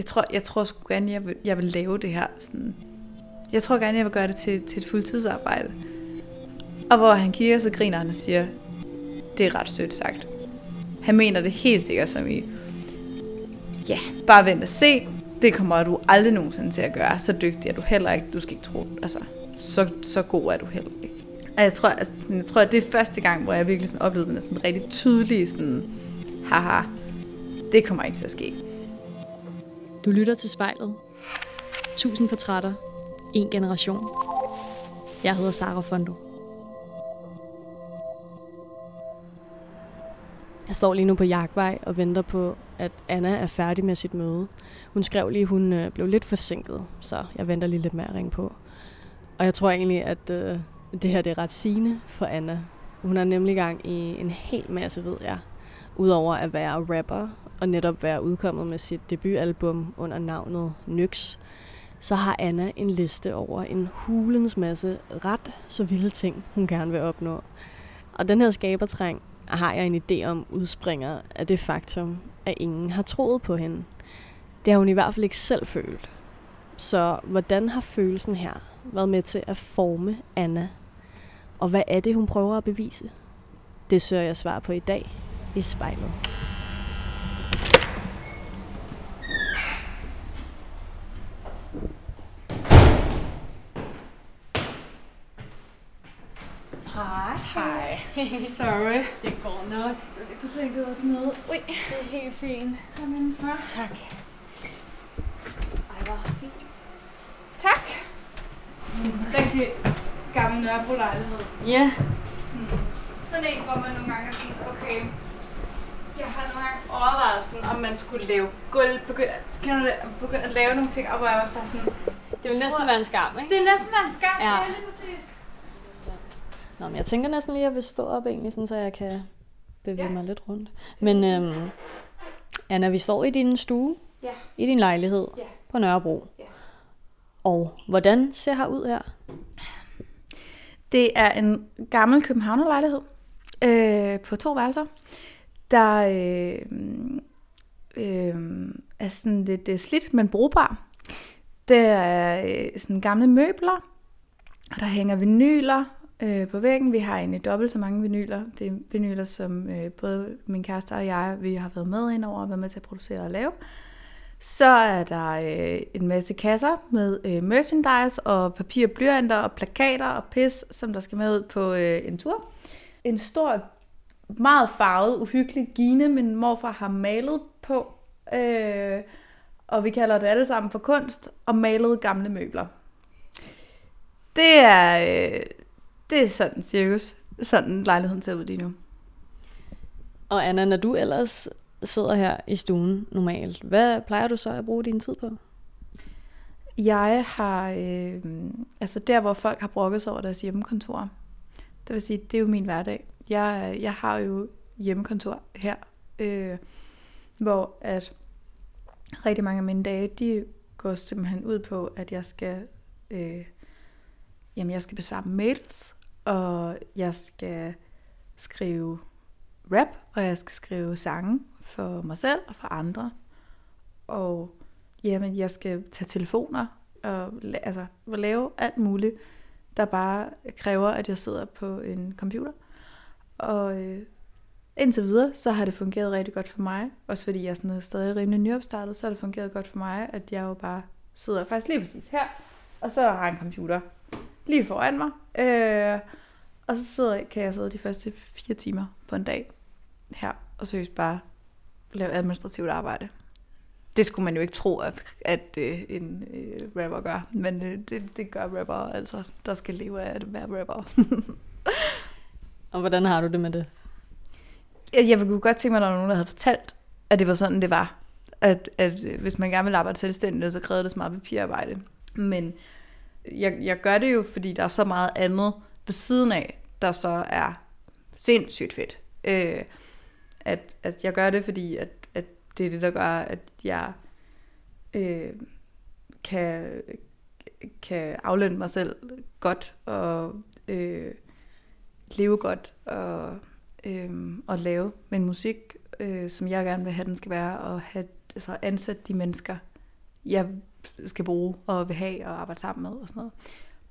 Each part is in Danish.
jeg tror, jeg tror sgu gerne, jeg vil, jeg vil lave det her. Sådan, jeg tror gerne, jeg vil gøre det til, til et fuldtidsarbejde. Og hvor han kigger, så griner han og siger, det er ret sødt sagt. Han mener det helt sikkert som i, ja, bare vent og se, det kommer du aldrig nogensinde til at gøre. Så dygtig er du heller ikke, du skal ikke tro, altså, så, så god er du heller ikke. Og jeg tror, altså, jeg tror, at det er første gang, hvor jeg virkelig sådan oplevede den sådan rigtig tydelige, sådan, haha, det kommer ikke til at ske. Du lytter til spejlet. Tusind portrætter. En generation. Jeg hedder Sara Fondo. Jeg står lige nu på jagtvej og venter på, at Anna er færdig med sit møde. Hun skrev lige, at hun øh, blev lidt forsinket, så jeg venter lige lidt med at ringe på. Og jeg tror egentlig, at øh, det her det er ret sigende for Anna. Hun er nemlig gang i en hel masse, ved jeg. Udover at være rapper og netop være udkommet med sit debutalbum under navnet Nyx, så har Anna en liste over en hulens masse ret så vilde ting, hun gerne vil opnå. Og den her skabertræng har jeg en idé om udspringer af det faktum, at ingen har troet på hende. Det har hun i hvert fald ikke selv følt. Så hvordan har følelsen her været med til at forme Anna? Og hvad er det, hun prøver at bevise? Det søger jeg svar på i dag i spejlet. Hej. Sorry. Det går nok. Jeg er lidt forsinket op med. Ui. Det er helt fint. Kom indenfor. Tak. Ej, hvor fint. Tak. En rigtig gammel Nørrebro-lejlighed. Ja. Sådan, sådan en, hvor man nogle gange er sådan, okay, jeg har nogle gange overvejet sådan, om man skulle lave gulv, begynde, kan begynde at lave nogle ting, og hvor jeg var bare sådan, Det vil Jeg næsten være en skam, ikke? det er næsten være en skam, Ja. ja. lige præcis. Nå, men jeg tænker næsten lige, at jeg vil stå op egentlig, sådan, så jeg kan bevæge Ja. mig lidt rundt. Men øhm, Anna, vi står i din stue, Ja. i din lejlighed Ja. på Nørrebro. Ja. Og hvordan ser her ud her? Det er en gammel københavnerlejlighed øh, på to værelser, der øh, øh, er sådan lidt øh, slidt, men brugbar. Der er øh, sådan gamle møbler, og der hænger vinyler øh, på væggen. Vi har egentlig dobbelt så mange vinyler. Det er vinyler, som øh, både min kæreste og jeg vi har været med ind over og været med til at producere og lave. Så er der øh, en masse kasser med øh, merchandise og papir, blyanter og plakater og pis, som der skal med ud på øh, en tur. En stor, meget farvet, uhyggelig gine, min morfar har malet på. Øh, og vi kalder det alle sammen for kunst og malede gamle møbler. Det er, øh, det er sådan cirkus. Sådan lejligheden ser ud lige nu. Og Anna, når du ellers sidder her i stuen normalt, hvad plejer du så at bruge din tid på? Jeg har, øh, altså der hvor folk har brokket sig over deres hjemmekontor, det vil sige, det er jo min hverdag. Jeg, jeg har jo hjemmekontor her, øh, hvor at rigtig mange af mine dage, de går simpelthen ud på, at jeg skal, øh, jamen jeg skal besvare mails, og jeg skal skrive rap, og jeg skal skrive sange for mig selv og for andre. Og jamen, jeg skal tage telefoner og altså, lave alt muligt, der bare kræver, at jeg sidder på en computer. Og øh, indtil videre, så har det fungeret rigtig godt for mig. Også fordi jeg sådan er stadig rimelig nyopstartet, så har det fungeret godt for mig, at jeg jo bare sidder faktisk lige præcis her, og så har jeg en computer lige foran mig. Øh, og så sidder, kan jeg sidde de første fire timer på en dag her, og seriøst bare lave administrativt arbejde. Det skulle man jo ikke tro, at, at øh, en øh, rapper gør, men øh, det, det gør rapper, altså, der skal leve af at være rapper. Og hvordan har du det med det? jeg, jeg kunne godt tænke mig, at der var nogen, der havde fortalt, at det var sådan, det var. At, at øh, hvis man gerne vil arbejde selvstændigt, så krævede det så meget papirarbejde. Men jeg, jeg gør det jo, fordi der er så meget andet ved siden af, der så er sindssygt fedt. Øh, at, at jeg gør det, fordi at, at det er det, der gør, at jeg øh, kan, kan aflønne mig selv godt og øh, leve godt og, øh, og lave min musik, øh, som jeg gerne vil have, den skal være, og have, altså ansat de mennesker, jeg skal bruge og vil have og arbejde sammen med og sådan noget.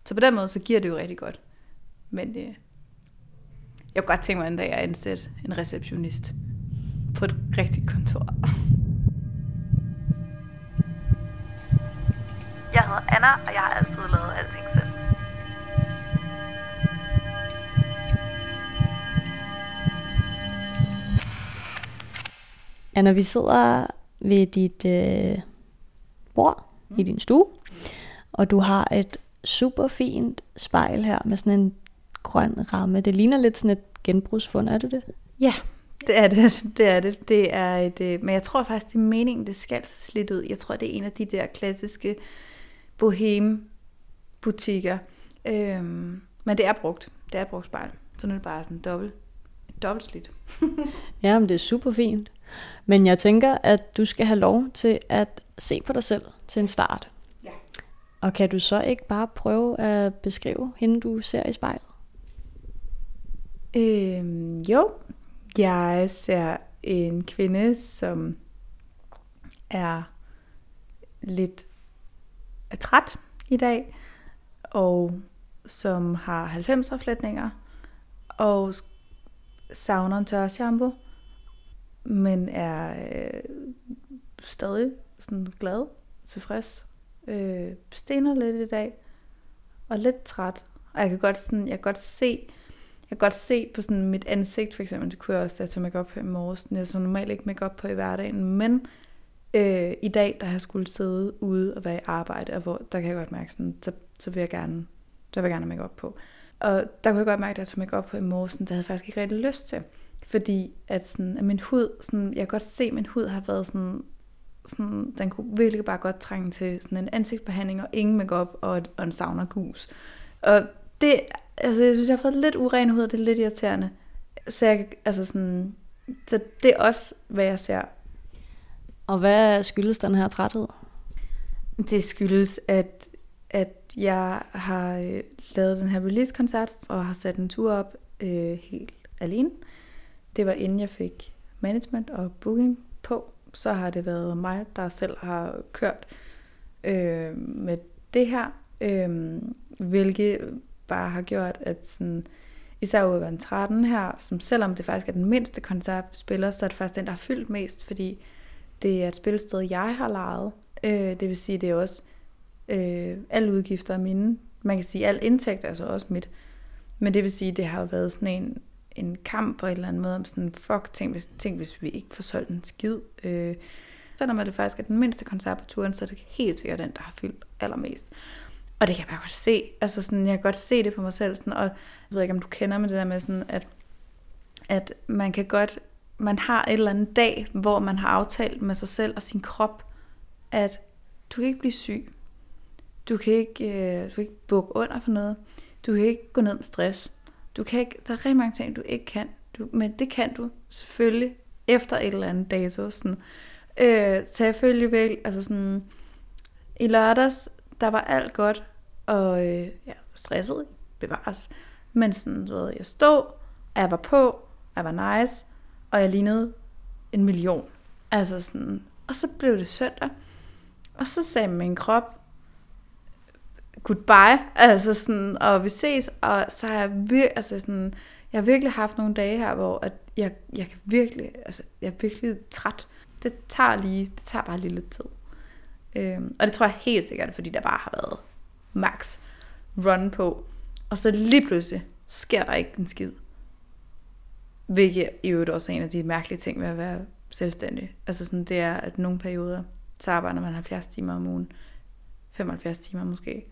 Så på den måde, så giver det jo rigtig godt. Men øh, jeg kunne godt tænke mig en dag at ansætte en receptionist på et rigtigt kontor. Jeg hedder Anna, og jeg har altid lavet alting selv. Anna, vi sidder ved dit øh, bord. I din stue, og du har et super fint spejl her med sådan en grøn ramme. Det ligner lidt sådan et genbrugsfund, er det det? Ja, det er det. Det er det. det er et, øh, men jeg tror faktisk, det er meningen, det skal se slidt ud. Jeg tror, det er en af de der klassiske bohem butikker. Øhm, men det er brugt. Det er brugt spejl. Så nu er det bare sådan dobbelt, dobbelt slidt. ja, men det er super fint. Men jeg tænker, at du skal have lov til at se på dig selv til en start. Ja. Og kan du så ikke bare prøve at beskrive hende, du ser i spejlet? Øhm, jo, jeg ser en kvinde, som er lidt træt i dag, og som har 90'er flætninger, og savner en tør shampoo, men er øh, stadig sådan glad, tilfreds, øh, stener lidt i dag, og lidt træt. Og jeg kan godt, sådan, jeg kan godt se, jeg kan godt se på sådan mit ansigt, for eksempel, det kunne jeg også, da jeg tog make på i morges. Jeg så normalt ikke make på i hverdagen, men øh, i dag, der har jeg skulle sidde ude og være i arbejde, og hvor, der kan jeg godt mærke, sådan, så, så vil jeg gerne, der vil jeg gerne have make på. Og der kunne jeg godt mærke, at jeg tog make på i morges, der havde jeg faktisk ikke rigtig lyst til. Fordi at, sådan, at min hud, sådan, jeg kan godt se, at min hud har været sådan, sådan, den kunne virkelig bare godt trænge til sådan en ansigtsbehandling, og ingen makeup og, og en sauna gus. Og det, altså jeg synes, jeg har fået lidt uren hud, og det er lidt irriterende. Så, jeg, altså sådan, så det er også, hvad jeg ser. Og hvad skyldes den her træthed? Det skyldes, at, at jeg har øh, lavet den her release-koncert, og har sat en tur op øh, helt alene. Det var inden jeg fik management og booking på. Så har det været mig, der selv har kørt øh, med det her. Øh, hvilket bare har gjort, at sådan, især Urban 13 her, som selvom det faktisk er den mindste koncert, vi spiller, så er det faktisk den, der har fyldt mest, fordi det er et spilsted, jeg har lejet. Øh, det vil sige, det er også øh, alle udgifter er mine. Man kan sige, at al indtægt er så også mit. Men det vil sige, det har jo været sådan en, en kamp på en eller anden måde om sådan, fuck, tænk hvis, tænk, hvis vi ikke får solgt en skid. Øh, selvom det faktisk er den mindste koncert på turen, så er det helt sikkert den, der har fyldt allermest. Og det kan jeg bare godt se. Altså sådan, jeg kan godt se det på mig selv. Sådan, og jeg ved ikke, om du kender med det der med sådan, at, at man kan godt, man har et eller andet dag, hvor man har aftalt med sig selv og sin krop, at du kan ikke blive syg. Du kan ikke, øh, du kan ikke bukke under for noget. Du kan ikke gå ned med stress. Du kan ikke, der er rigtig mange ting, du ikke kan. Du, men det kan du selvfølgelig efter et eller andet dato. Sådan. Øh, tag følgevæl, altså sådan, i lørdags, der var alt godt, og øh, ja, stresset, bevares. Men sådan, du ved, jeg stod, jeg var på, jeg var nice, og jeg lignede en million. Altså sådan, og så blev det søndag, og så sagde min krop, goodbye, altså sådan, og vi ses, og så har jeg virkelig, altså sådan, jeg har virkelig haft nogle dage her, hvor at jeg, jeg kan virkelig, altså, jeg er virkelig træt. Det tager lige, det tager bare lige lidt tid. Øhm, og det tror jeg helt sikkert, fordi der bare har været max run på. Og så lige pludselig sker der ikke en skid. Hvilket i øvrigt også er en af de mærkelige ting ved at være selvstændig. Altså sådan, det er, at nogle perioder, så arbejder man 70 timer om ugen. 75 timer måske.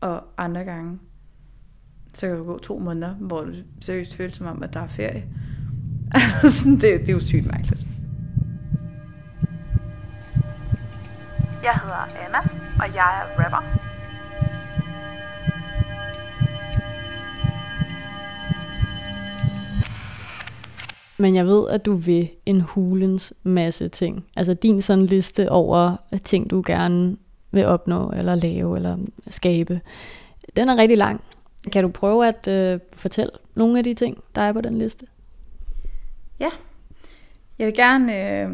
Og andre gange, så kan det gå to måneder, hvor det seriøst føles som om, at der er ferie. Altså, det, det er jo sygt mærkeligt. Jeg hedder Anna, og jeg er rapper. Men jeg ved, at du vil en hulens masse ting. Altså din sådan liste over ting, du gerne vil opnå, eller lave, eller skabe. Den er rigtig lang. Kan du prøve at øh, fortælle nogle af de ting, der er på den liste? Ja. Jeg vil gerne, øh,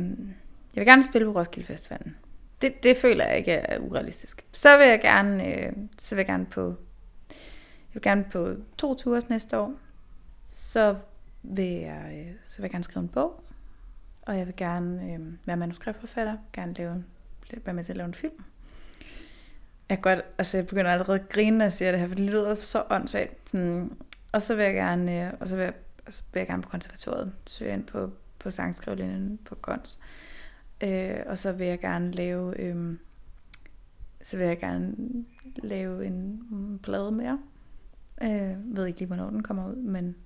jeg vil gerne spille på Roskilde Festivalen. det, det føler jeg ikke er urealistisk. Så vil jeg gerne, øh, så vil jeg gerne på, jeg vil gerne på to ture næste år. Så vil jeg, øh, så vil jeg gerne skrive en bog. Og jeg vil gerne øh, være manuskriptforfatter, gerne lave, være med til at lave en film. Jeg, godt, altså jeg begynder allerede at grine, når jeg siger det her, for det lyder så åndssvagt. Sådan, og så vil jeg gerne, øh, og så vil jeg, så vil jeg gerne på konservatoriet, søge ind på, på sangskrivlinjen på Gons. Øh, og så vil jeg gerne lave, øh, så vil jeg gerne lave en plade mere. Øh, ved ikke lige, hvornår den kommer ud, men,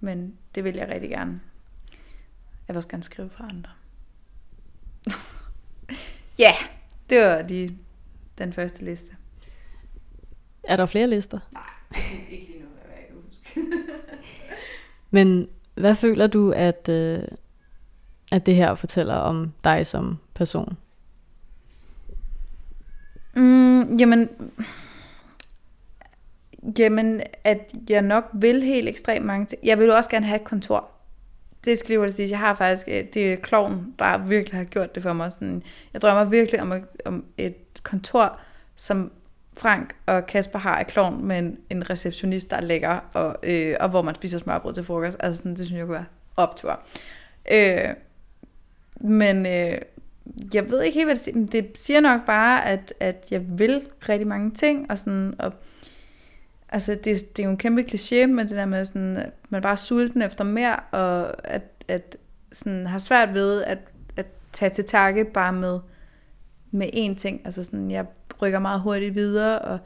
men det vil jeg rigtig gerne. Jeg vil også gerne skrive for andre. Ja, yeah, det var lige den første liste. Er der flere lister? Nej, ikke lige nu, hvad jeg kan huske. Men hvad føler du, at, øh, at det her fortæller om dig som person? Mm, jamen, jamen, at jeg nok vil helt ekstremt mange ting. Jeg vil jo også gerne have et kontor. Det skal jeg sige. Jeg har faktisk, øh, det er kloven, der virkelig har gjort det for mig. Sådan, jeg drømmer virkelig om, om et kontor, som Frank og Kasper har et klovn med en, en receptionist, der er lækker, og, øh, og hvor man spiser smørbrød til frokost. Altså sådan, det synes jeg kunne være optur. Øh, men øh, jeg ved ikke helt, hvad det siger. Det siger nok bare, at, at jeg vil rigtig mange ting, og sådan, og altså det, det er jo en kæmpe kliché med det der med sådan, at man bare er sulten efter mere, og at, at sådan, har svært ved at, at tage til takke bare med, med én ting. Altså sådan, jeg rykker meget hurtigt videre, og,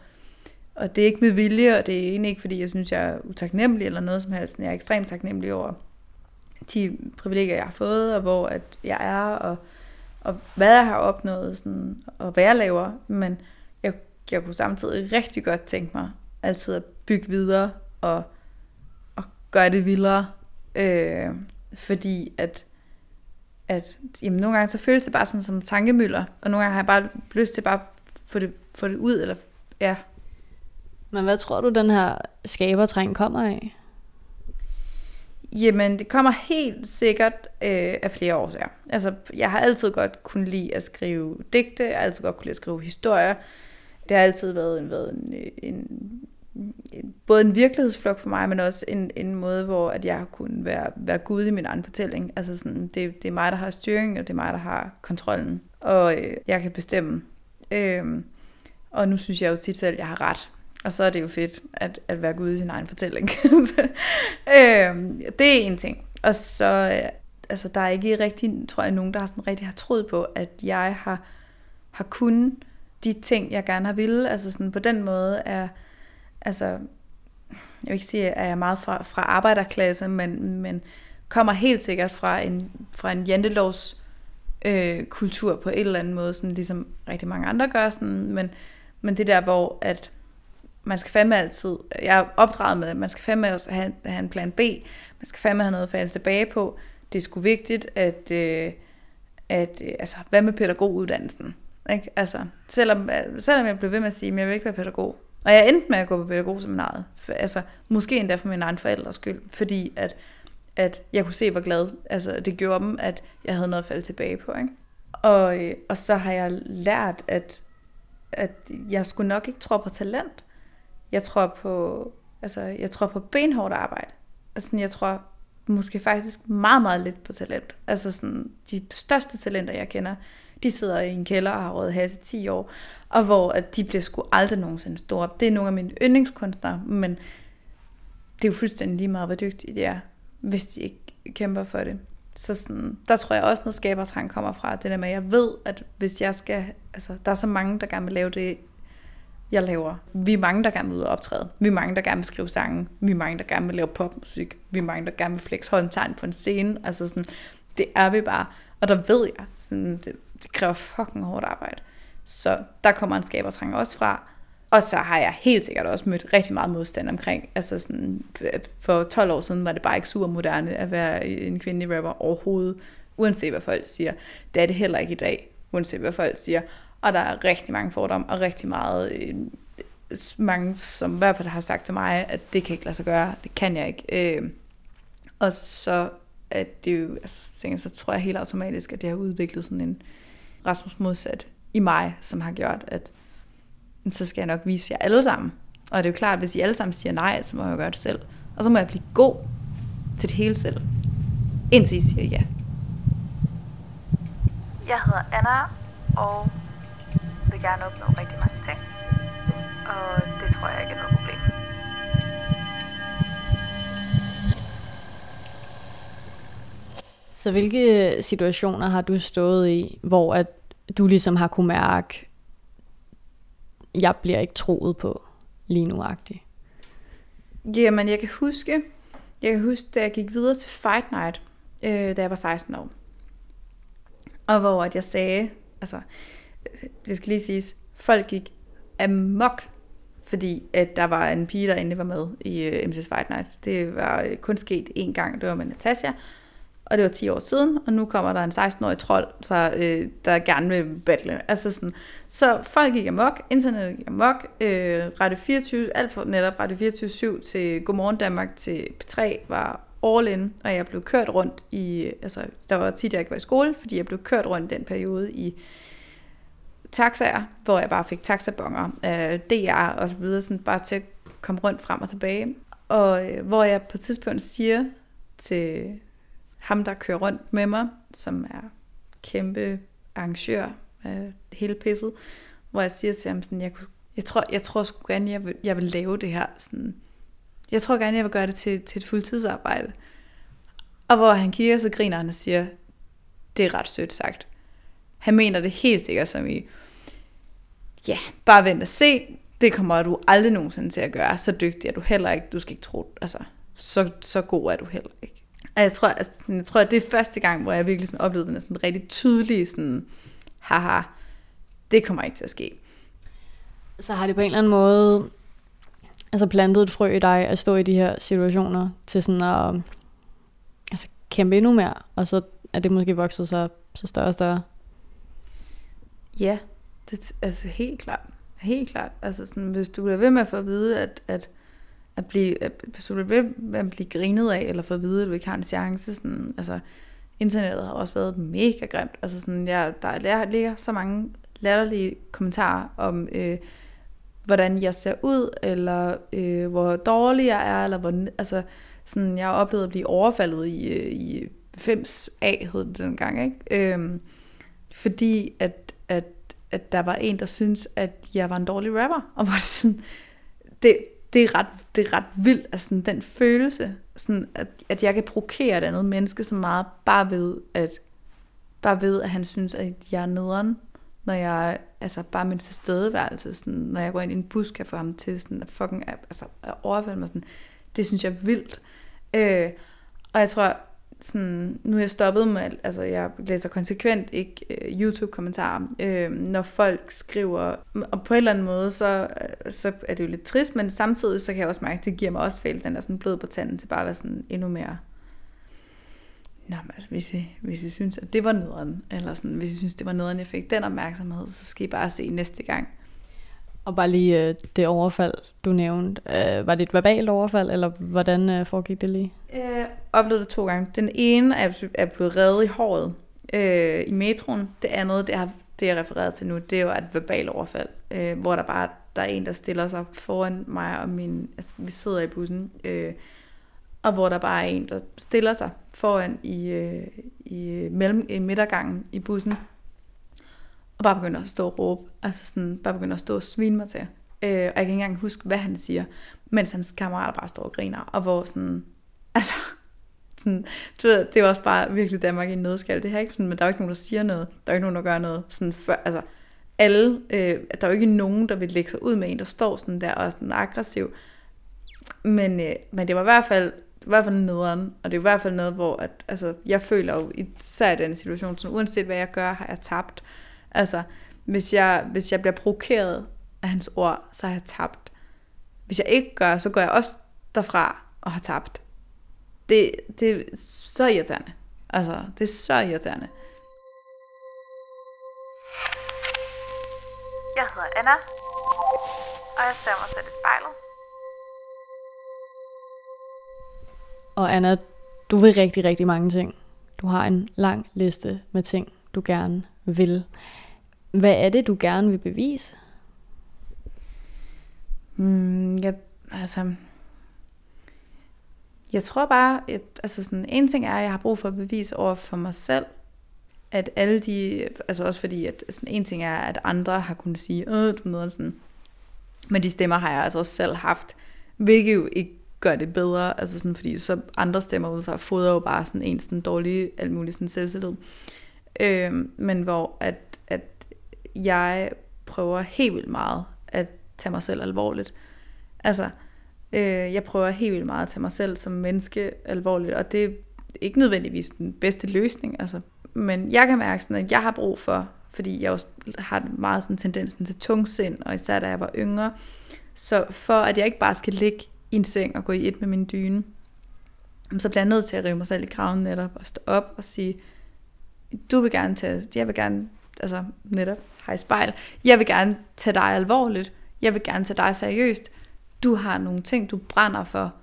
og det er ikke med vilje, og det er egentlig ikke, fordi jeg synes, jeg er utaknemmelig eller noget som helst. Jeg er ekstremt taknemmelig over de privilegier, jeg har fået, og hvor at jeg er, og, og hvad jeg har opnået, sådan, og hvad jeg laver. Men jeg, jeg kunne samtidig rigtig godt tænke mig altid at bygge videre og, og gøre det vildere. Øh, fordi at, at jamen, nogle gange så føles det bare sådan som tankemøller, og nogle gange har jeg bare lyst til bare få det, få det ud, eller ja. Men hvad tror du, den her skabertræng kommer af? Jamen, det kommer helt sikkert øh, af flere årsager. Altså, jeg har altid godt kunne lide at skrive digte, jeg har altid godt kunne lide at skrive historier. Det har altid været en, været en, en, en både en virkelighedsflugt for mig, men også en, en måde, hvor at jeg kunne være, være gud i min egen fortælling. Altså sådan, det, det er mig, der har styringen, og det er mig, der har kontrollen. Og øh, jeg kan bestemme. Øh, og nu synes jeg jo tit selv, at jeg har ret. Og så er det jo fedt at, at være gud i sin egen fortælling. øh, det er en ting. Og så, øh, altså der er ikke rigtig, tror jeg, nogen, der har sådan rigtig har troet på, at jeg har, har kunnet de ting, jeg gerne har ville. Altså sådan på den måde er, altså, jeg vil ikke sige, at jeg er meget fra, fra arbejderklasse, men, men kommer helt sikkert fra en, fra en jantelovs øh, kultur på en eller anden måde, sådan ligesom rigtig mange andre gør, sådan, men, men det der, hvor at man skal fandme altid, jeg er opdraget med, at man skal fandme også have, have en plan B, man skal fandme have noget at falde tilbage på, det er sgu vigtigt, at, øh, at øh, altså, hvad med pædagoguddannelsen? Ikke? Altså, selvom, øh, selvom jeg blev ved med at sige, at jeg vil ikke være pædagog, og jeg endte med at gå på pædagogseminaret, altså måske endda for min egen forældres skyld, fordi at, at jeg kunne se, hvor glad altså, det gjorde dem, at jeg havde noget at falde tilbage på. Ikke? Og, øh, og så har jeg lært, at, at jeg skulle nok ikke tro på talent. Jeg tror på, altså, jeg tror på benhårdt arbejde. Altså, jeg tror måske faktisk meget, meget lidt på talent. Altså sådan, de største talenter, jeg kender, de sidder i en kælder og har råd has i 10 år, og hvor at de bliver sgu aldrig nogensinde store. Det er nogle af mine yndlingskunstnere, men det er jo fuldstændig lige meget, hvor dygtige de er, hvis de ikke kæmper for det. Så sådan, der tror jeg også, noget skabertrang kommer fra. Det der med, at jeg ved, at hvis jeg skal... Altså, der er så mange, der gerne vil lave det, jeg laver. Vi er mange, der gerne vil ud og optræde. Vi er mange, der gerne vil skrive sange. Vi er mange, der gerne vil lave popmusik. Vi er mange, der gerne vil flex håndtegn på en scene. Altså sådan, det er vi bare. Og der ved jeg, sådan, det, det kræver fucking hårdt arbejde. Så der kommer en skabertrang også fra. Og så har jeg helt sikkert også mødt rigtig meget modstand omkring. Altså sådan, for 12 år siden var det bare ikke super moderne at være en kvindelig rapper overhovedet. Uanset hvad folk siger. Det er det heller ikke i dag. Uanset hvad folk siger. Og der er rigtig mange fordomme, og rigtig meget, øh, mange som i hvert fald har sagt til mig, at det kan ikke lade sig gøre, det kan jeg ikke. Øh, og så at det jo, altså, tænker, så tror jeg helt automatisk, at det har udviklet sådan en Rasmus modsat i mig, som har gjort, at så skal jeg nok vise jer alle sammen. Og det er jo klart, at hvis I alle sammen siger nej, så må jeg jo gøre det selv. Og så må jeg blive god til det hele selv, indtil I siger ja. Jeg hedder Anna, og vil gerne opnå rigtig mange ting. Og det tror jeg ikke er noget Så hvilke situationer har du stået i, hvor at du ligesom har kunne mærke, jeg bliver ikke troet på lige nu -agtigt? Jamen, jeg kan huske, jeg kan huske, da jeg gik videre til Fight Night, øh, da jeg var 16 år. Og hvor at jeg sagde, altså, det skal lige siges, folk gik amok, fordi at der var en pige, der endelig var med i øh, MC's Fight Night. Det var øh, kun sket én gang, det var med Natasha, og det var 10 år siden, og nu kommer der en 16-årig trold, så, øh, der gerne vil battle. Altså sådan. Så folk gik amok, internet gik amok, øh, Radio 24, alt for netop Radio 24-7 til Godmorgen Danmark til P3 var all in, og jeg blev kørt rundt i, altså der var tit, jeg ikke var i skole, fordi jeg blev kørt rundt den periode i taxaer, hvor jeg bare fik taxabonger, øh, DR og så videre, sådan bare til at komme rundt frem og tilbage. Og øh, hvor jeg på et tidspunkt siger til ham, der kører rundt med mig, som er kæmpe arrangør af hele pisset, hvor jeg siger til ham sådan, jeg, jeg tror, jeg tror sgu gerne, jeg vil, jeg vil lave det her sådan, jeg tror gerne, jeg vil gøre det til, til et fuldtidsarbejde. Og hvor han kigger, så griner han og siger, det er ret sødt sagt. Han mener det helt sikkert som i, ja, bare vent og se, det kommer du aldrig nogensinde til at gøre. Så dygtig er du heller ikke, du skal ikke tro, altså, så, så god er du heller ikke. Og jeg tror, altså, jeg tror, at det er første gang, hvor jeg virkelig sådan oplevede den sådan rigtig tydelige, sådan, haha, det kommer ikke til at ske. Så har det på en eller anden måde altså plantet et frø i dig at stå i de her situationer til sådan at altså, kæmpe endnu mere, og så er det måske vokset sig så større og større? Ja, det, altså helt klart. Helt klart. Altså sådan, hvis du bliver ved med at få at vide, at, at, at, blive, at hvis du bliver ved med at blive grinet af, eller få at vide, at du ikke har en chance, sådan, altså, internettet har også været mega grimt. Altså sådan, jeg, der ligger så mange latterlige kommentarer om, øh, hvordan jeg ser ud, eller øh, hvor dårlig jeg er, eller hvor, altså, sådan, jeg har oplevet at blive overfaldet i, øh, i 5A, hed det dengang, ikke? Øhm, fordi at, at, at der var en, der syntes, at jeg var en dårlig rapper, og var det sådan, det, det er ret, det er ret vildt, altså sådan, den følelse, sådan, at, at jeg kan provokere et andet menneske så meget, bare ved, at, bare ved, at han synes, at jeg er nederen, når jeg, altså bare min tilstedeværelse, sådan, når jeg går ind i en bus, kan få ham til sådan, at fucking, altså, at overfalde mig sådan, det synes jeg er vildt. Øh, og jeg tror, sådan, nu er jeg stoppet med, altså jeg læser konsekvent ikke øh, YouTube-kommentarer, øh, når folk skriver, og på en eller anden måde, så, øh, så er det jo lidt trist, men samtidig så kan jeg også mærke, at det giver mig også fælde den der sådan blød på tanden til bare at være sådan endnu mere Nå, men altså, hvis I, hvis I synes, at det var nederen, eller sådan, hvis I synes, det var nederen, jeg fik den opmærksomhed, så skal I bare se næste gang. Og bare lige øh, det overfald, du nævnte. Øh, var det et verbalt overfald, eller hvordan øh, foregik det lige? Øh, oplevede det to gange. Den ene er, er blevet reddet i håret øh, i metroen. Det andet, det, er, det jeg refereret til nu, det er jo et verbalt overfald, øh, hvor der bare der er en, der stiller sig foran mig og min... Altså, vi sidder i bussen, øh, og hvor der bare er en, der stiller sig foran i, øh, i, øh, mellem, i midtergangen i bussen, og bare begynder at stå og råbe, altså sådan, bare begynder at stå og svine mig til. Øh, og jeg kan ikke engang huske, hvad han siger, mens hans kammerater bare står og griner, og hvor sådan, altså, sådan, du ved, det er også bare virkelig Danmark i en nødskal. Det her ikke sådan, men der er jo ikke nogen, der siger noget. Der er jo ikke nogen, der gør noget. Sådan før, altså, alle, øh, der er jo ikke nogen, der vil lægge sig ud med en, der står sådan der og er sådan aggressiv. Men, øh, men det var i hvert fald i hvert fald nederen, og det er i hvert fald noget, hvor at, altså, jeg føler jo især i den situation, så uanset hvad jeg gør, har jeg tabt. Altså, hvis jeg, hvis jeg bliver provokeret af hans ord, så har jeg tabt. Hvis jeg ikke gør, så går jeg også derfra og har tabt. Det, det er så irriterende. Altså, det er så irriterende. Jeg hedder Anna, og jeg ser mig selv i spejlet. Og Anna, du vil rigtig, rigtig mange ting. Du har en lang liste med ting, du gerne vil. Hvad er det, du gerne vil bevise? Mm, jeg, altså, jeg tror bare, at altså sådan, en ting er, at jeg har brug for at bevise over for mig selv, at alle de, altså også fordi, at sådan, en ting er, at andre har kunnet sige, øh, du noget sådan, men de stemmer har jeg altså også selv haft, hvilket jo ikke gør det bedre, altså sådan, fordi så andre stemmer ud fra fodrer jo bare sådan en sådan dårlig, alt muligt sådan selvtillid. Øh, men hvor at, at jeg prøver helt vildt meget at tage mig selv alvorligt. Altså, øh, jeg prøver helt vildt meget at tage mig selv som menneske alvorligt, og det er ikke nødvendigvis den bedste løsning, altså. Men jeg kan mærke sådan, at jeg har brug for, fordi jeg også har meget sådan tendensen til tungsind, og især da jeg var yngre, så for at jeg ikke bare skal ligge i en seng og gå i et med min dyne, så bliver jeg nødt til at rive mig selv i kraven netop og stå op og sige, du vil gerne tage, jeg vil gerne, altså netop, hej spejl, jeg vil gerne tage dig alvorligt, jeg vil gerne tage dig seriøst, du har nogle ting, du brænder for,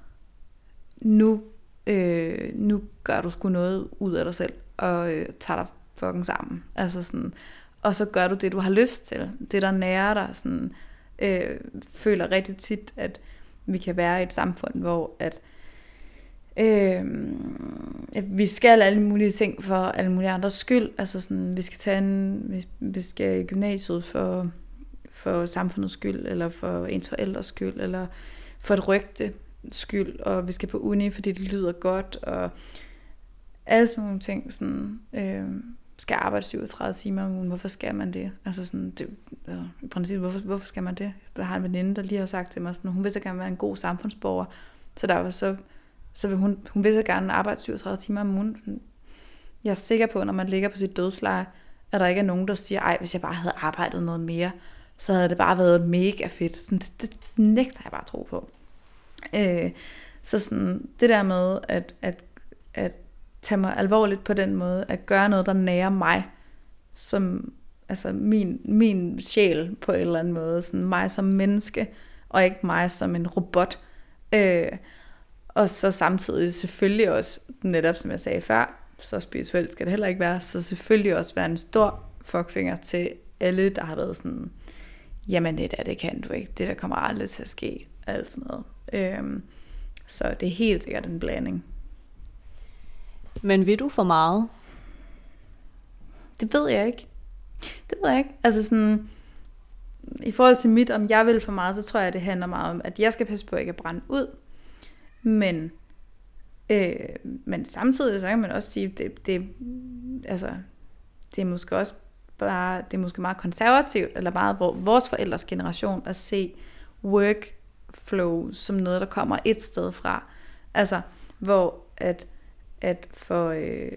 nu, øh, nu gør du sgu noget ud af dig selv, og øh, tager dig fucking sammen. Altså sådan, og så gør du det, du har lyst til. Det, der nærer dig. Sådan, øh, føler rigtig tit, at vi kan være i et samfund, hvor at, øh, vi skal alle mulige ting for alle mulige andres skyld. Altså sådan, vi skal tage en, vi, vi skal i gymnasiet for for samfundets skyld, eller for ens forældres skyld, eller for et rygte skyld, og vi skal på uni, fordi det lyder godt, og alle sådan nogle ting, sådan, øh, skal arbejde 37 timer om ugen, hvorfor skal man det? Altså sådan, det, øh, i princippet, hvorfor, hvorfor skal man det? Der har en veninde, der lige har sagt til mig, sådan, hun vil så gerne være en god samfundsborger, så der var så, så vil hun, hun vil så gerne arbejde 37 timer om ugen. Jeg er sikker på, når man ligger på sit dødsleje, at der ikke er nogen, der siger, ej, hvis jeg bare havde arbejdet noget mere, så havde det bare været mega fedt. Sådan, det, det nægter jeg bare at tro på. Øh, så sådan, det der med at, at, at tage mig alvorligt på den måde, at gøre noget, der nærer mig, som altså min, min sjæl på en eller anden måde, sådan mig som menneske, og ikke mig som en robot. Øh, og så samtidig selvfølgelig også, netop som jeg sagde før, så spirituelt skal det heller ikke være, så selvfølgelig også være en stor fuckfinger til alle, der har været sådan, jamen det der, det kan du ikke, det der kommer aldrig til at ske, alt sådan noget. Øhm, så det er helt sikkert en blanding. Men vil du for meget? Det ved jeg ikke. Det ved jeg ikke. Altså sådan, i forhold til mit, om jeg vil for meget, så tror jeg, det handler meget om, at jeg skal passe på ikke at brænde ud. Men, øh, men samtidig så kan man også sige, det, det, altså, det er måske også bare, det er måske meget konservativt, eller meget vores forældres generation, at se workflow som noget, der kommer et sted fra. Altså, hvor at, at for, øh,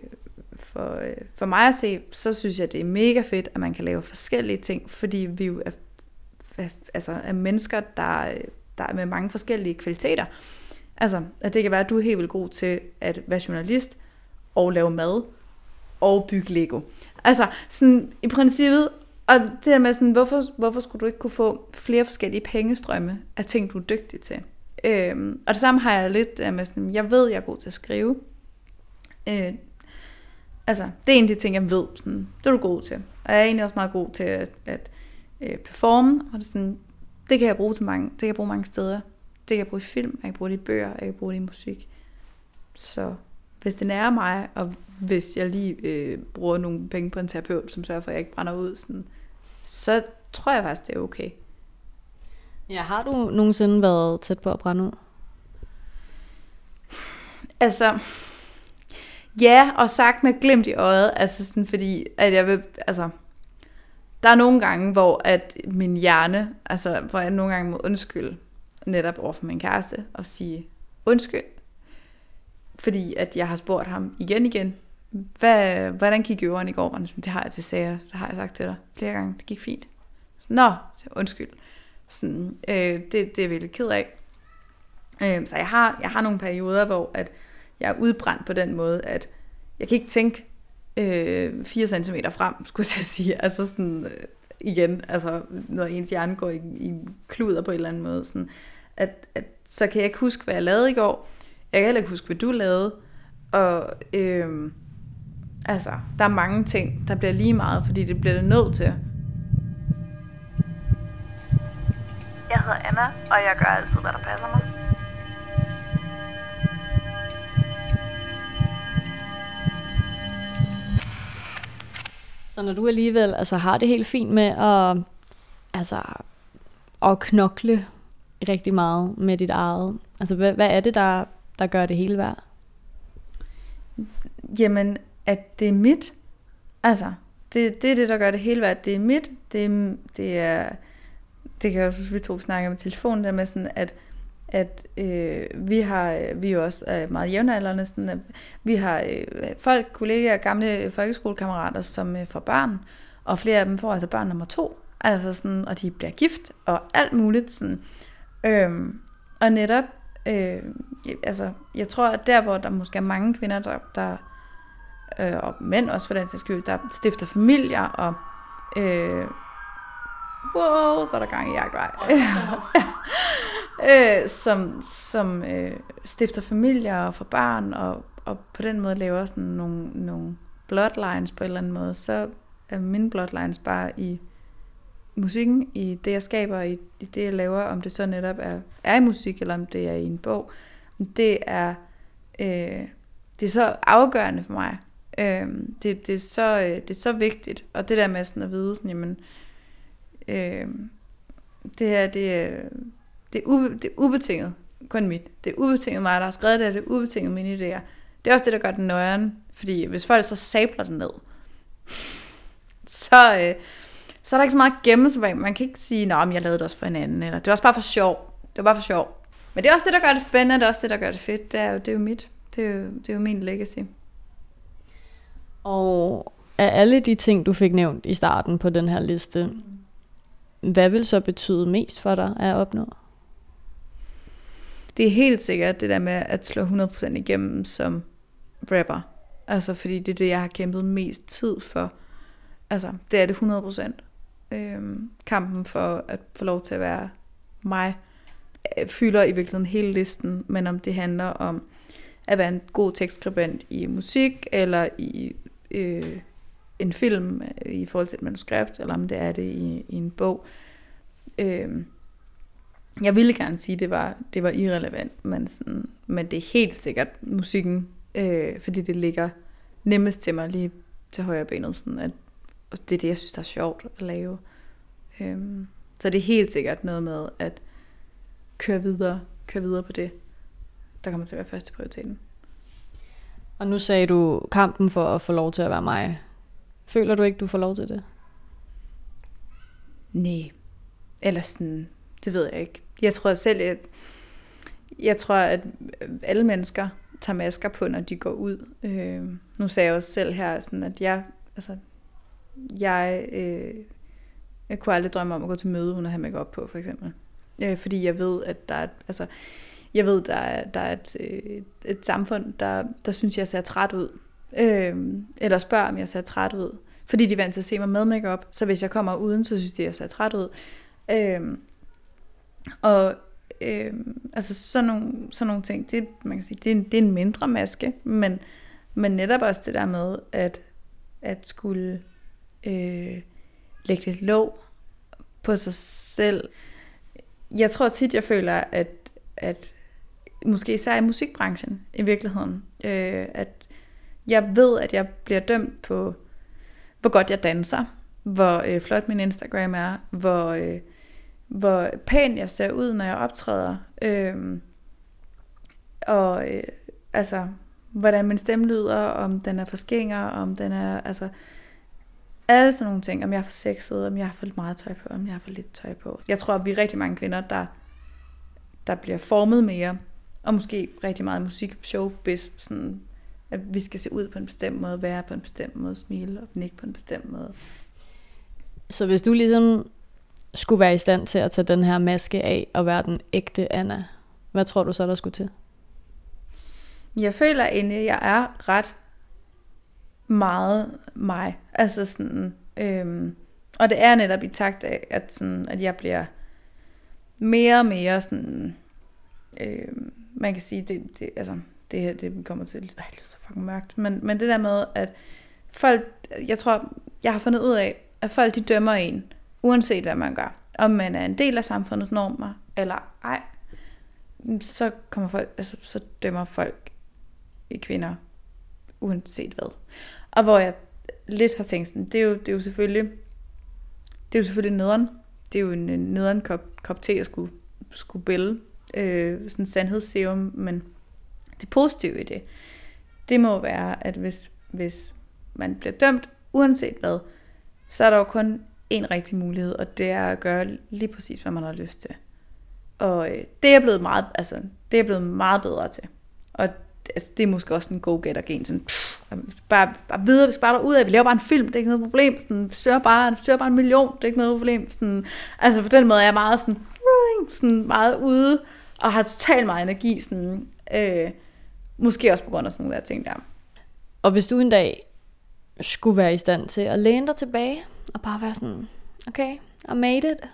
for, øh, for mig at se, så synes jeg, det er mega fedt, at man kan lave forskellige ting, fordi vi jo er, er, altså, er mennesker, der, der er med mange forskellige kvaliteter. Altså, at det kan være, at du er helt vildt god til at være journalist og lave mad og bygge Lego. Altså, sådan i princippet, og det der med sådan, hvorfor, hvorfor skulle du ikke kunne få flere forskellige pengestrømme af ting, du er dygtig til? Øhm, og det samme har jeg lidt med sådan, jeg ved, jeg er god til at skrive. Øh, altså, det er en af de ting, jeg ved, sådan, det er du god til. Og jeg er egentlig også meget god til at, at øh, performe, og det, sådan, det kan jeg bruge til mange, det kan jeg bruge mange steder. Det kan jeg bruge i film, jeg kan bruge det i bøger, jeg kan bruge det i musik. Så hvis det nærer mig, og hvis jeg lige øh, bruger nogle penge på en terapeut, som sørger for, at jeg ikke brænder ud, sådan, så tror jeg faktisk, det er okay. Ja, har du nogensinde været tæt på at brænde ud? Altså, ja, og sagt med glimt i øjet, altså sådan fordi, at jeg vil, altså, der er nogle gange, hvor at min hjerne, altså, hvor jeg nogle gange må undskylde netop over for min kæreste, og sige, undskyld, fordi at jeg har spurgt ham igen igen, hvad, hvordan gik øveren i går? Det har jeg til sager, det har jeg sagt til dig flere gange. Det gik fint. Nå, så undskyld. Sådan, øh, det, det er jeg ked af. Øh, så jeg har, jeg har nogle perioder, hvor at jeg er udbrændt på den måde, at jeg kan ikke tænke øh, 4 cm frem, skulle jeg sige. Altså sådan, øh, igen, altså når ens hjerne går i, i kluder på en eller anden måde, sådan, at, at så kan jeg ikke huske, hvad jeg lavede i går. Jeg kan heller ikke huske, hvad du lavede. Og øhm, altså, der er mange ting, der bliver lige meget, fordi det bliver det nødt til. Jeg hedder Anna, og jeg gør altid, hvad der passer mig. Så når du alligevel altså, har det helt fint med at, altså, at knokle rigtig meget med dit eget, altså hvad, hvad er det, der, der gør det hele værd? Jamen, at det er mit. Altså, det, det er det, der gør det hele værd. Det er mit. Det er, det er det kan jeg også, vi to snakker med telefonen, der med sådan, at at øh, vi har, vi er jo også øh, meget jævnaldrende, sådan, at vi har øh, folk, kollegaer, gamle folkeskolekammerater, som øh, får børn, og flere af dem får altså børn nummer to, altså sådan, og de bliver gift, og alt muligt sådan. Øhm, og netop, øh, altså, jeg tror, at der, hvor der måske er mange kvinder, der, der øh, og mænd også for den sags skyld, der stifter familier, og øh, wow, så er der gang i jagtvej. øh, som som øh, stifter familier og får børn, og, og på den måde laver sådan nogle, nogle bloodlines på en eller anden måde, så er mine bloodlines bare i musikken, i det jeg skaber, i, i det jeg laver, om det så netop er, er i musik, eller om det er i en bog. Det er, øh, det er så afgørende for mig. Øh, det, det, er så, øh, det er så vigtigt, og det der med sådan at vide, sådan, jamen, øh, det her, det øh, det, er ube, det er ubetinget kun mit. Det er ubetinget mig, der har skrevet det, det er ubetinget mine idéer. Det er også det, der gør den nøjeren, fordi hvis folk så sabler den ned, så, øh, så er der ikke så meget at gemme sig bag. Man kan ikke sige, at jeg lavede det også for en anden, eller det var også bare for sjov. Det var bare for sjov. Men det er også det, der gør det spændende, det er også det, der gør det fedt. Det er jo, det er jo mit. Det er jo, det er jo min legacy. Og af alle de ting, du fik nævnt i starten på den her liste, hvad vil så betyde mest for dig at opnå? Det er helt sikkert det der med at slå 100% igennem som rapper. Altså fordi det er det, jeg har kæmpet mest tid for. Altså det er det 100%. Øhm, kampen for at få lov til at være mig øh, fylder i virkeligheden hele listen, men om det handler om at være en god tekstskribent i musik, eller i øh, en film øh, i forhold til et manuskript, eller om det er det i, i en bog. Øh, jeg ville gerne sige, at det var, det var irrelevant, men, sådan, men det er helt sikkert musikken, øh, fordi det ligger nemmest til mig lige til højre benet, sådan at og det er det, jeg synes, der er sjovt at lave. Øh, så det er helt sikkert noget med at køre videre, køre videre på det, der kommer til at være første prioriteten. Og nu sagde du kampen for at få lov til at være mig. Føler du ikke, du får lov til det? Nej. Eller sådan, det ved jeg ikke. Jeg tror selv, at jeg tror, at alle mennesker tager masker på, når de går ud. Øh, nu sagde jeg også selv her, sådan at jeg, altså, jeg, øh, jeg kunne aldrig drømme om at gå til møde, uden at have make op på, for eksempel. Øh, fordi jeg ved, at der er, altså, jeg ved, der er, der er et, et, et samfund, der, der synes, jeg ser træt ud. Øh, eller spørger, om jeg ser træt ud. Fordi de er vant til at se mig med makeup. Så hvis jeg kommer uden, så synes de, jeg ser træt ud. Øh, og øh, altså sådan nogle, sådan nogle ting, det, man kan sige, det, er en, det er en mindre maske, men, men netop også det der med, at, at skulle øh, lægge et låg på sig selv. Jeg tror tit, jeg føler, at, at måske især i musikbranchen i virkeligheden, øh, at jeg ved, at jeg bliver dømt på, hvor godt jeg danser, hvor øh, flot min Instagram er, hvor, øh, hvor pæn jeg ser ud, når jeg optræder, øh, og øh, altså, hvordan min stemme lyder, om den er forskænger, om den er, altså, alle sådan nogle ting, om jeg er for sexet, om jeg har for meget tøj på, om jeg har for lidt tøj på. Jeg tror, at vi er rigtig mange kvinder, der, der bliver formet mere og måske rigtig meget musik, showbiz, sådan, at vi skal se ud på en bestemt måde, være på en bestemt måde, smile og nikke på en bestemt måde. Så hvis du ligesom skulle være i stand til at tage den her maske af og være den ægte Anna, hvad tror du så, der skulle til? Jeg føler egentlig, at jeg er ret meget mig. Altså sådan, øhm, og det er netop i takt af, at, sådan, at jeg bliver mere og mere sådan, øhm, man kan sige, det, det, altså, det her det kommer til, ej, det er så fucking mørkt, men, men det der med, at folk, jeg tror, jeg har fundet ud af, at folk de dømmer en, uanset hvad man gør. om man er en del af samfundets normer, eller ej, så, kommer folk, altså, så dømmer folk i kvinder, uanset hvad. Og hvor jeg lidt har tænkt sådan, det er jo, det er jo selvfølgelig, det er jo selvfølgelig nederen. Det er jo en nederen kop, kop te, jeg skulle, skulle bælge. Øh, sådan sandhedsserum, men det positive i det, det må være, at hvis, hvis man bliver dømt, uanset hvad, så er der jo kun en rigtig mulighed, og det er at gøre lige præcis, hvad man har lyst til. Og øh, det er blevet meget, altså, det er blevet meget bedre til. Og altså, det er måske også en go-getter-gen. Sådan, pff, bare, bare videre, vi skal bare ud af, vi laver bare en film, det er ikke noget problem. Sådan, vi søger bare, vi søger bare en million, det er ikke noget problem. Sådan, altså på den måde er jeg meget sådan, sådan meget ude, og har totalt meget energi. Sådan, øh, måske også på grund af sådan nogle der ting der. Og hvis du en dag skulle være i stand til at læne dig tilbage, og bare være sådan, okay, I made it.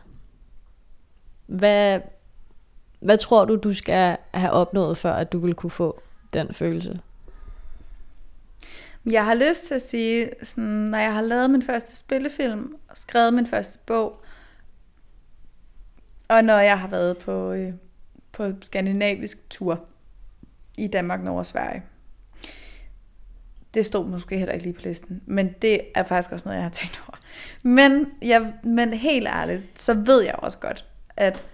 Hvad, hvad tror du, du skal have opnået, før at du vil kunne få den følelse? Jeg har lyst til at sige, sådan, når jeg har lavet min første spillefilm, og skrevet min første bog, og når jeg har været på, øh, på skandinavisk tur i Danmark, Norge og Sverige. Det stod måske heller ikke lige på listen, men det er faktisk også noget, jeg har tænkt over. Men, jeg, men helt ærligt, så ved jeg også godt, at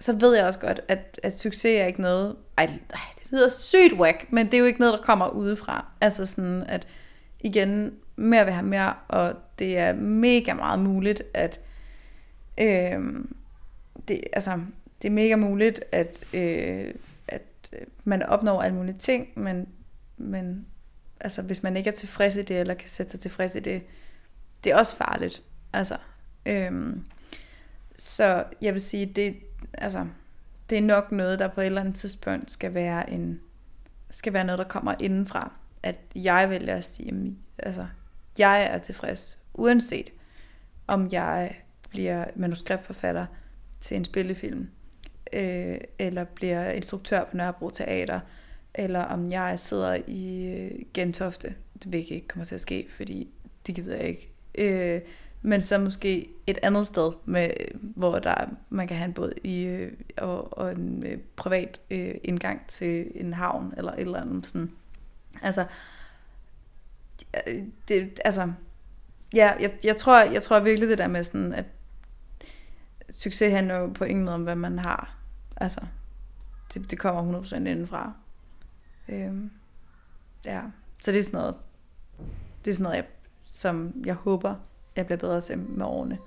så ved jeg også godt, at, at succes er ikke noget... Ej, ej, det lyder sygt whack, men det er jo ikke noget, der kommer udefra. Altså sådan, at igen, mere vil have mere, og det er mega meget muligt, at... Øh, det, altså, det er mega muligt, at, øh, at øh, man opnår alle mulige ting, men, men altså, hvis man ikke er tilfreds i det, eller kan sætte sig tilfreds i det, det er også farligt. Altså, øh, så jeg vil sige, det, altså, det er nok noget, der på et eller andet tidspunkt skal være en skal være noget, der kommer indenfra. At jeg vælger at sige, altså, jeg er tilfreds, uanset om jeg bliver manuskriptforfatter til en spillefilm, øh, eller bliver instruktør på Nørrebro Teater, eller om jeg sidder i øh, Gentofte. Det vil ikke komme til at ske, fordi det gider jeg ikke. Øh, men så måske et andet sted, med, hvor der man kan have en båd i, øh, og, og en øh, privat øh, indgang til en havn, eller et eller andet sådan. Altså, øh, det, altså, ja, jeg, jeg, tror, jeg tror virkelig det der med sådan, at succes handler jo på ingen måde om, hvad man har. Altså, det, det kommer 100% indenfra. Øhm, ja, så det er sådan noget, det er sådan noget, jeg, som jeg håber, jeg bliver bedre til med årene.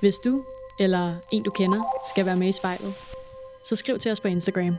Hvis du eller en du kender skal være med i spejlet, så skriv til os på Instagram.